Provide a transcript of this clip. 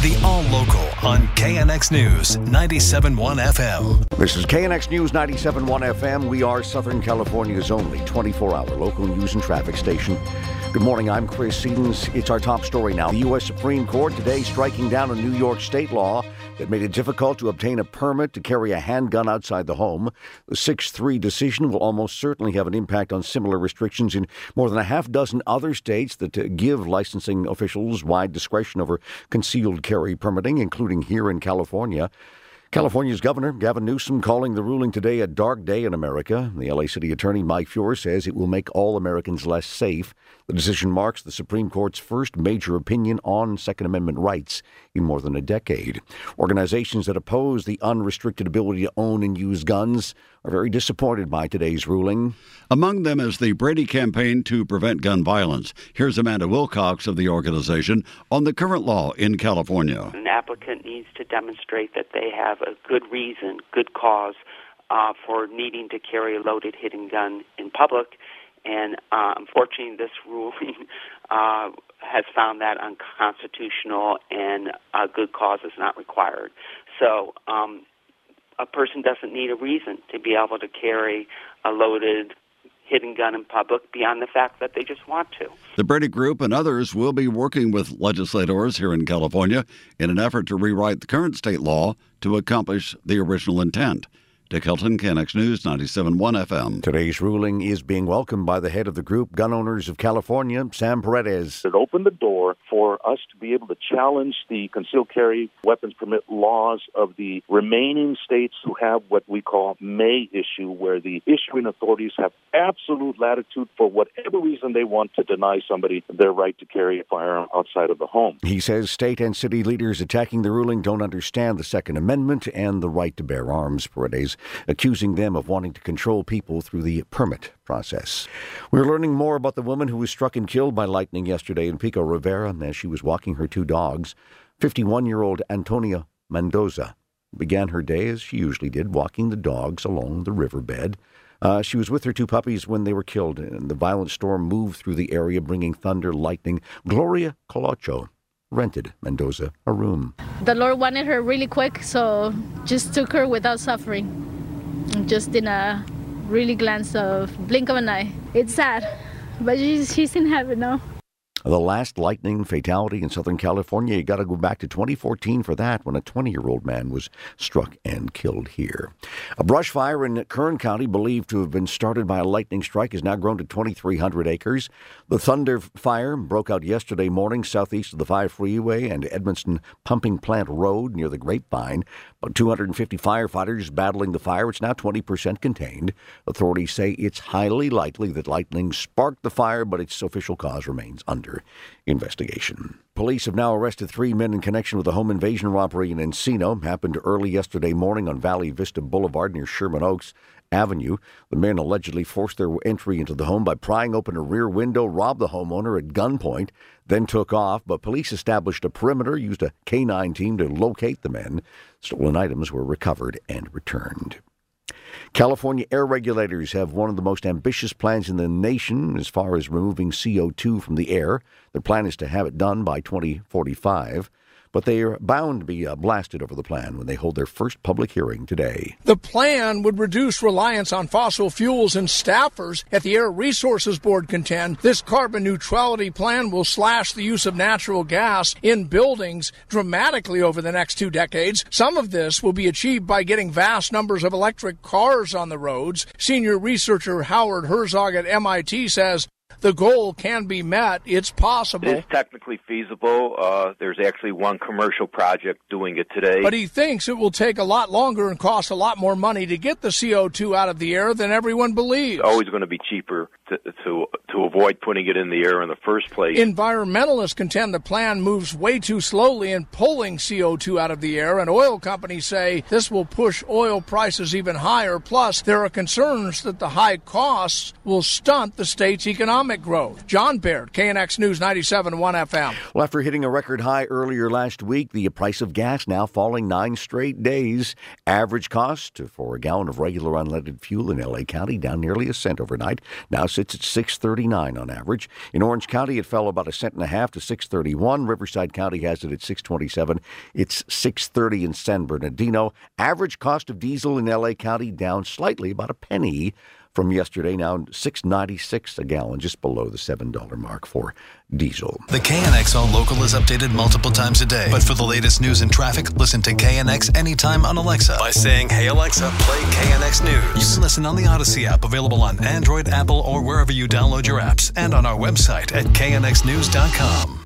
The All Local on KNX News 97.1 FM. This is KNX News 97.1 FM. We are Southern California's only 24 hour local news and traffic station. Good morning, I'm Chris Sedens. It's our top story now. The U.S. Supreme Court today striking down a New York state law that made it difficult to obtain a permit to carry a handgun outside the home. The 6 3 decision will almost certainly have an impact on similar restrictions in more than a half dozen other states that uh, give licensing officials wide discretion over concealed carry permitting, including here in California. California's Governor Gavin Newsom calling the ruling today a dark day in America. The LA City Attorney Mike Feuer says it will make all Americans less safe. The decision marks the Supreme Court's first major opinion on Second Amendment rights in more than a decade. Organizations that oppose the unrestricted ability to own and use guns are very disappointed by today's ruling. Among them is the Brady Campaign to Prevent Gun Violence. Here's Amanda Wilcox of the organization on the current law in California. An applicant needs to demonstrate that they have a good reason, good cause uh, for needing to carry a loaded hidden gun in public. And uh, unfortunately, this ruling uh, has found that unconstitutional, and a good cause is not required. So, um, a person doesn't need a reason to be able to carry a loaded hidden gun in public beyond the fact that they just want to. The Brady Group and others will be working with legislators here in California in an effort to rewrite the current state law to accomplish the original intent. Dick Helton, KNX News, 97.1 FM. Today's ruling is being welcomed by the head of the group, Gun Owners of California, Sam Paredes. It opened the door for us to be able to challenge the concealed carry weapons permit laws of the remaining states who have what we call may issue, where the issuing authorities have absolute latitude for whatever reason they want to deny somebody their right to carry a firearm outside of the home. He says state and city leaders attacking the ruling don't understand the Second Amendment and the right to bear arms, Paredes accusing them of wanting to control people through the permit process. We're learning more about the woman who was struck and killed by lightning yesterday in Pico Rivera as she was walking her two dogs. 51 year old Antonia Mendoza began her day as she usually did, walking the dogs along the riverbed. Uh, she was with her two puppies when they were killed, and the violent storm moved through the area, bringing thunder, lightning. Gloria Colocho rented Mendoza a room. The Lord wanted her really quick, so just took her without suffering just in a really glance of blink of an eye. It's sad, but she's, she's in heaven now. The last lightning fatality in Southern California, you got to go back to 2014 for that when a 20 year old man was struck and killed here. A brush fire in Kern County, believed to have been started by a lightning strike, has now grown to 2,300 acres. The Thunder Fire broke out yesterday morning southeast of the 5 Freeway and Edmonston Pumping Plant Road near the Grapevine. About 250 firefighters battling the fire. It's now 20% contained. Authorities say it's highly likely that lightning sparked the fire, but its official cause remains under investigation. Police have now arrested three men in connection with a home invasion robbery in Encino. Happened early yesterday morning on Valley Vista Boulevard near Sherman Oaks. Avenue. The men allegedly forced their entry into the home by prying open a rear window, robbed the homeowner at gunpoint, then took off. But police established a perimeter, used a K9 team to locate the men. Stolen items were recovered and returned. California air regulators have one of the most ambitious plans in the nation as far as removing CO2 from the air. Their plan is to have it done by 2045 but they are bound to be uh, blasted over the plan when they hold their first public hearing today. The plan would reduce reliance on fossil fuels, and staffers at the Air Resources Board contend this carbon neutrality plan will slash the use of natural gas in buildings dramatically over the next two decades. Some of this will be achieved by getting vast numbers of electric cars on the roads. Senior researcher Howard Herzog at MIT says the goal can be met. It's possible. It is technically feasible. Uh, there's actually one commercial project doing it today. But he thinks it will take a lot longer and cost a lot more money to get the CO2 out of the air than everyone believes. It's always going to be cheaper to, avoid putting it in the air in the first place. Environmentalists contend the plan moves way too slowly in pulling CO2 out of the air, and oil companies say this will push oil prices even higher. Plus, there are concerns that the high costs will stunt the state's economic growth. John Baird, KNX News 97.1 FM. Well, after hitting a record high earlier last week, the price of gas now falling nine straight days. Average cost for a gallon of regular unleaded fuel in LA County down nearly a cent overnight. Now sits at 639 on average. In Orange County, it fell about a cent and a half to 631. Riverside County has it at 627. It's 630 in San Bernardino. Average cost of diesel in LA County down slightly, about a penny from yesterday, now 696 a gallon, just below the $7 mark for diesel. The KNX All local is updated multiple times a day. But for the latest news and traffic, listen to KNX anytime on Alexa by saying, Hey Alexa, play KNX News. You can listen on the Audacy app, available on Android, Apple, or wherever you download your apps, and on our website at knxnews.com.